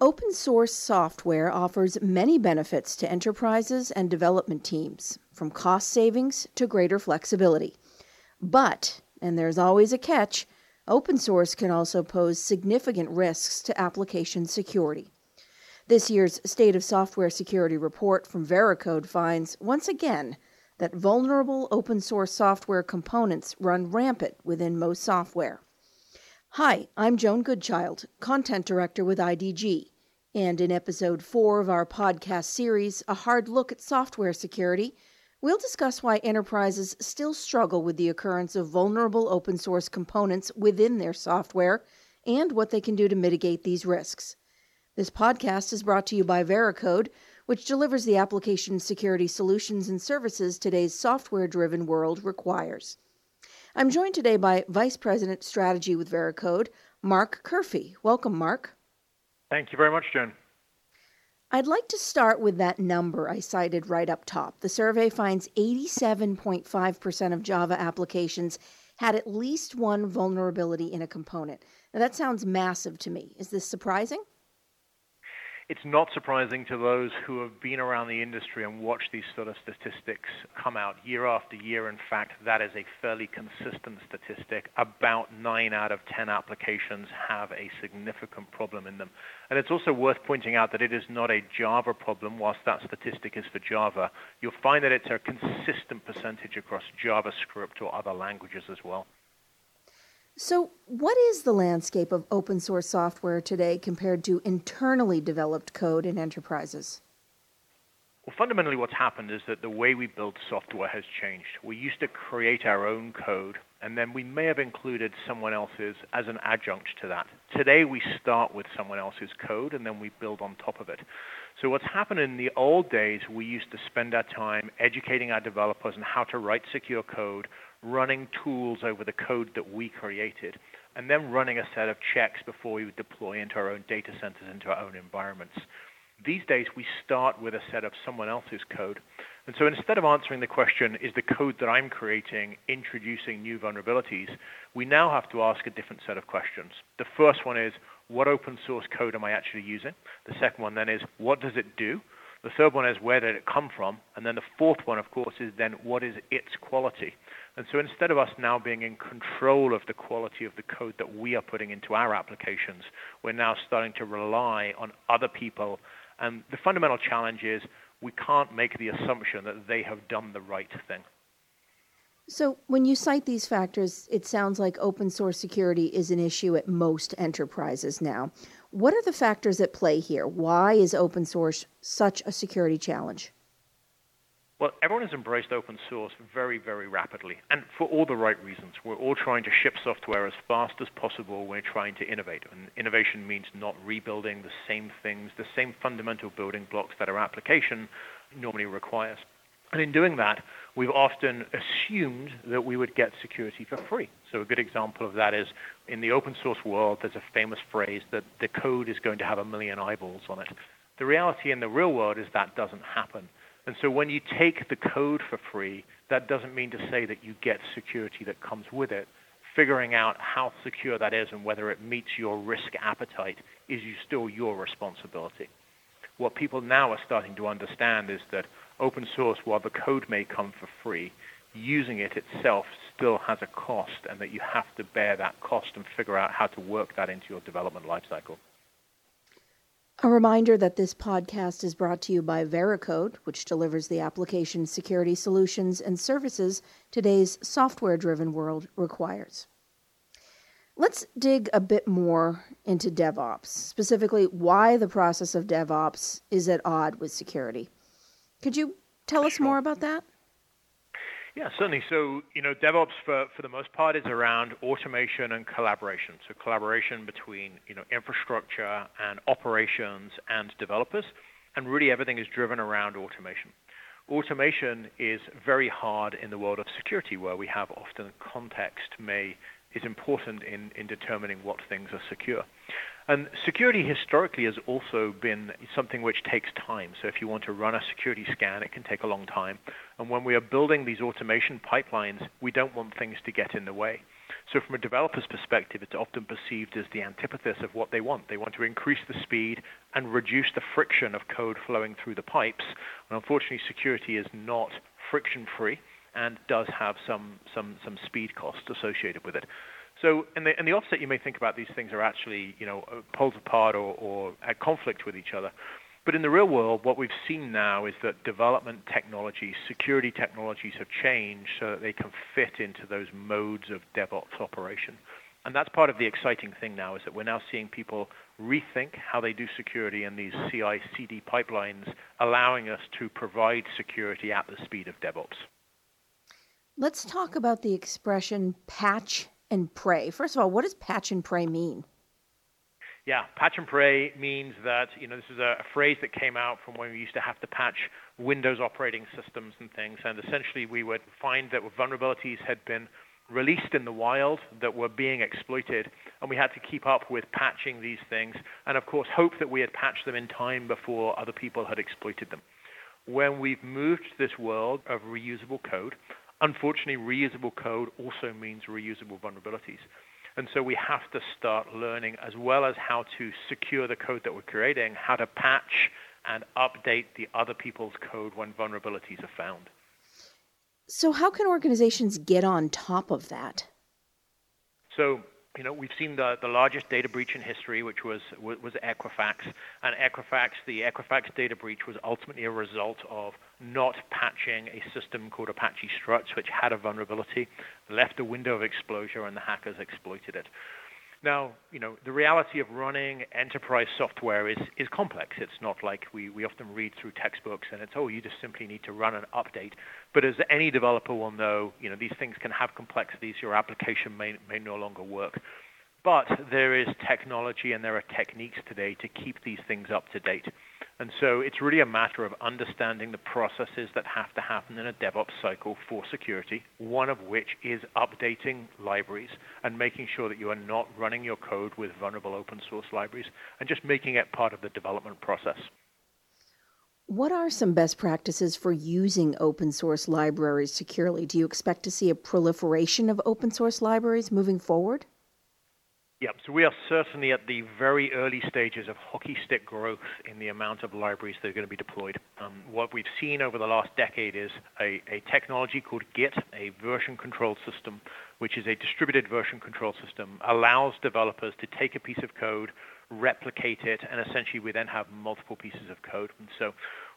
Open source software offers many benefits to enterprises and development teams, from cost savings to greater flexibility. But, and there's always a catch, open source can also pose significant risks to application security. This year's State of Software Security report from Veracode finds, once again, that vulnerable open source software components run rampant within most software. Hi, I'm Joan Goodchild, Content Director with IDG. And in episode four of our podcast series, A Hard Look at Software Security, we'll discuss why enterprises still struggle with the occurrence of vulnerable open source components within their software and what they can do to mitigate these risks. This podcast is brought to you by Veracode, which delivers the application security solutions and services today's software driven world requires. I'm joined today by Vice President Strategy with Veracode, Mark Curphey. Welcome, Mark. Thank you very much, Jen. I'd like to start with that number I cited right up top. The survey finds 87.5% of Java applications had at least one vulnerability in a component. Now, that sounds massive to me. Is this surprising? It's not surprising to those who have been around the industry and watched these sort of statistics come out year after year. In fact, that is a fairly consistent statistic. About 9 out of 10 applications have a significant problem in them. And it's also worth pointing out that it is not a Java problem, whilst that statistic is for Java. You'll find that it's a consistent percentage across JavaScript or other languages as well. So, what is the landscape of open source software today compared to internally developed code in enterprises? Well, fundamentally, what's happened is that the way we build software has changed. We used to create our own code, and then we may have included someone else's as an adjunct to that. Today, we start with someone else's code, and then we build on top of it. So, what's happened in the old days, we used to spend our time educating our developers on how to write secure code, running tools over the code that we created, and then running a set of checks before we would deploy into our own data centers, into our own environments. These days, we start with a set of someone else's code. And so instead of answering the question, is the code that I'm creating introducing new vulnerabilities, we now have to ask a different set of questions. The first one is, what open source code am I actually using? The second one then is, what does it do? The third one is, where did it come from? And then the fourth one, of course, is then, what is its quality? And so instead of us now being in control of the quality of the code that we are putting into our applications, we're now starting to rely on other people. And the fundamental challenge is we can't make the assumption that they have done the right thing. So, when you cite these factors, it sounds like open source security is an issue at most enterprises now. What are the factors at play here? Why is open source such a security challenge? Well, everyone has embraced open source very, very rapidly, and for all the right reasons. We're all trying to ship software as fast as possible. We're trying to innovate, and innovation means not rebuilding the same things, the same fundamental building blocks that our application normally requires. And in doing that, we've often assumed that we would get security for free. So a good example of that is in the open source world, there's a famous phrase that the code is going to have a million eyeballs on it. The reality in the real world is that doesn't happen. And so when you take the code for free, that doesn't mean to say that you get security that comes with it. Figuring out how secure that is and whether it meets your risk appetite is still your responsibility. What people now are starting to understand is that open source, while the code may come for free, using it itself still has a cost and that you have to bear that cost and figure out how to work that into your development lifecycle. A reminder that this podcast is brought to you by Veracode, which delivers the application security solutions and services today's software driven world requires. Let's dig a bit more into DevOps, specifically why the process of DevOps is at odd with security. Could you tell us more about that? Yeah, certainly. So, you know, DevOps for, for the most part is around automation and collaboration. So collaboration between, you know, infrastructure and operations and developers. And really everything is driven around automation. Automation is very hard in the world of security where we have often context may is important in, in determining what things are secure. And security historically has also been something which takes time. So if you want to run a security scan, it can take a long time. And when we are building these automation pipelines, we don't want things to get in the way. So, from a developer's perspective, it's often perceived as the antithesis of what they want. They want to increase the speed and reduce the friction of code flowing through the pipes. And unfortunately, security is not friction free and does have some, some, some speed costs associated with it. So, in the, in the offset, you may think about these things are actually, you know, uh, poles apart or, or at conflict with each other. But in the real world, what we've seen now is that development technologies, security technologies have changed so that they can fit into those modes of DevOps operation. And that's part of the exciting thing now is that we're now seeing people rethink how they do security in these CI/CD pipelines, allowing us to provide security at the speed of DevOps. Let's talk about the expression patch and pray. First of all, what does patch and pray mean? Yeah, patch and pray means that, you know, this is a, phrase that came out from when we used to have to patch Windows operating systems and things. And essentially, we would find that vulnerabilities had been released in the wild that were being exploited, and we had to keep up with patching these things, and of course, hope that we had patched them in time before other people had exploited them. When we've moved to this world of reusable code, unfortunately, reusable code also means reusable vulnerabilities. And so we have to start learning, as well as how to secure the code that we're creating, how to patch and update the other people's code when vulnerabilities are found. So, how can organizations get on top of that? So, you know, we've seen the, the largest data breach in history, which was was Equifax, and Equifax, the Equifax data breach was ultimately a result of not patching a system called Apache Struts, which had a vulnerability, left a window of exposure, and the hackers exploited it. Now, you know, the reality of running enterprise software is, is complex. It's not like we, we often read through textbooks and it's, oh, you just simply need to run an update. But as any developer will know, you know, these things can have complexities. Your application may, may no longer work. But there is technology and there are techniques today to keep these things up to date. And so it's really a matter of understanding the processes that have to happen in a DevOps cycle for security, one of which is updating libraries and making sure that you are not running your code with vulnerable open source libraries and just making it part of the development process. What are some best practices for using open source libraries securely? Do you expect to see a proliferation of open source libraries moving forward? Yeah, so we are certainly at the very early stages of hockey stick growth in the amount of libraries that are going to be deployed. Um, what we've seen over the last decade is a, a, technology called Git, a version control system, which is a distributed version control system, allows developers to take a piece of code, replicate it, and essentially we then have multiple pieces of code. And so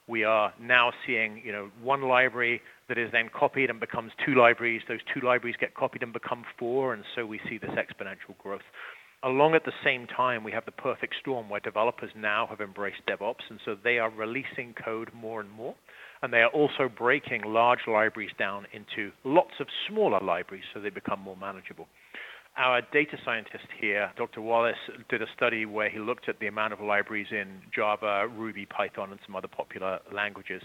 we are now seeing, you know, one library that is then copied and becomes two libraries. Those two libraries get copied and become four, and so we see this exponential growth. Along at the same time, we have the perfect storm where developers now have embraced DevOps, and so they are releasing code more and more. And they are also breaking large libraries down into lots of smaller libraries so they become more manageable. Our data scientist here, Dr. Wallace, did a study where he looked at the amount of libraries in Java, Ruby, Python, and some other popular languages.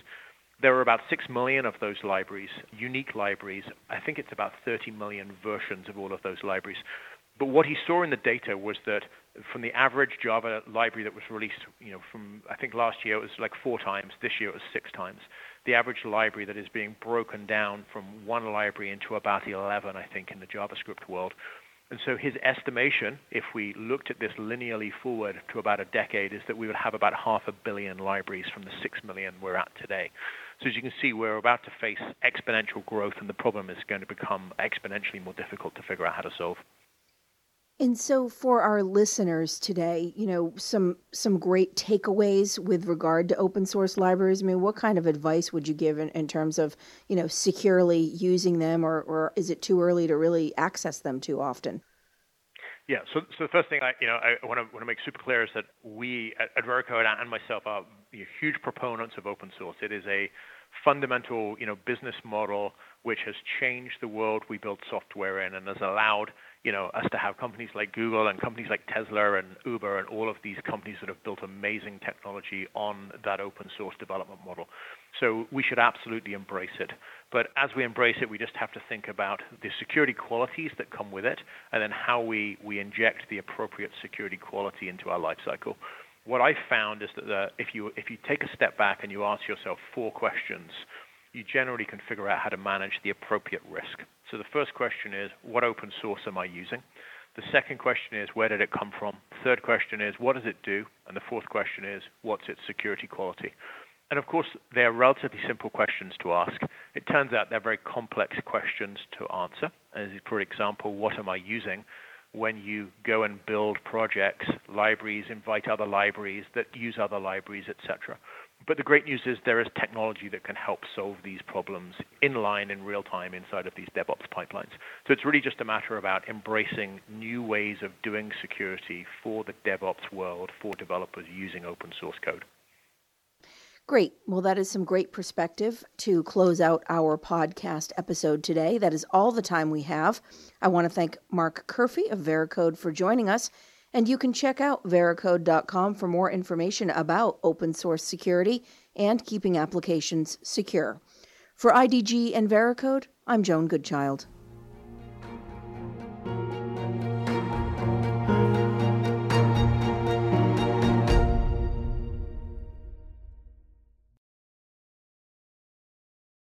There are about 6 million of those libraries, unique libraries. I think it's about 30 million versions of all of those libraries. But what he saw in the data was that from the average Java library that was released, you know, from I think last year it was like four times, this year it was six times. The average library that is being broken down from one library into about 11, I think, in the JavaScript world. And so his estimation, if we looked at this linearly forward to about a decade, is that we would have about half a billion libraries from the six million we're at today. So as you can see, we're about to face exponential growth, and the problem is going to become exponentially more difficult to figure out how to solve. And so for our listeners today, you know, some some great takeaways with regard to open source libraries. I mean, what kind of advice would you give in, in terms of, you know, securely using them or, or is it too early to really access them too often? Yeah, so, so the first thing I, you know, I want to want to make super clear is that we at, at Veracode and myself are huge proponents of open source. It is a fundamental, you know, business model which has changed the world we build software in and has allowed you know, us to have companies like Google and companies like Tesla and Uber and all of these companies that have built amazing technology on that open source development model. So we should absolutely embrace it. But as we embrace it, we just have to think about the security qualities that come with it and then how we, we inject the appropriate security quality into our lifecycle. What I found is that the, if, you, if you take a step back and you ask yourself four questions, you generally can figure out how to manage the appropriate risk. So the first question is, what open source am I using? The second question is, where did it come from? The third question is, what does it do? And the fourth question is, what's its security quality? And of course, they are relatively simple questions to ask. It turns out they're very complex questions to answer. As for example, what am I using? When you go and build projects, libraries, invite other libraries that use other libraries, etc. But the great news is there is technology that can help solve these problems in line in real time inside of these DevOps pipelines. So it's really just a matter about embracing new ways of doing security for the DevOps world for developers using open source code. Great. Well, that is some great perspective to close out our podcast episode today. That is all the time we have. I want to thank Mark Curphey of Veracode for joining us. And you can check out veracode.com for more information about open source security and keeping applications secure. For IDG and Veracode, I'm Joan Goodchild.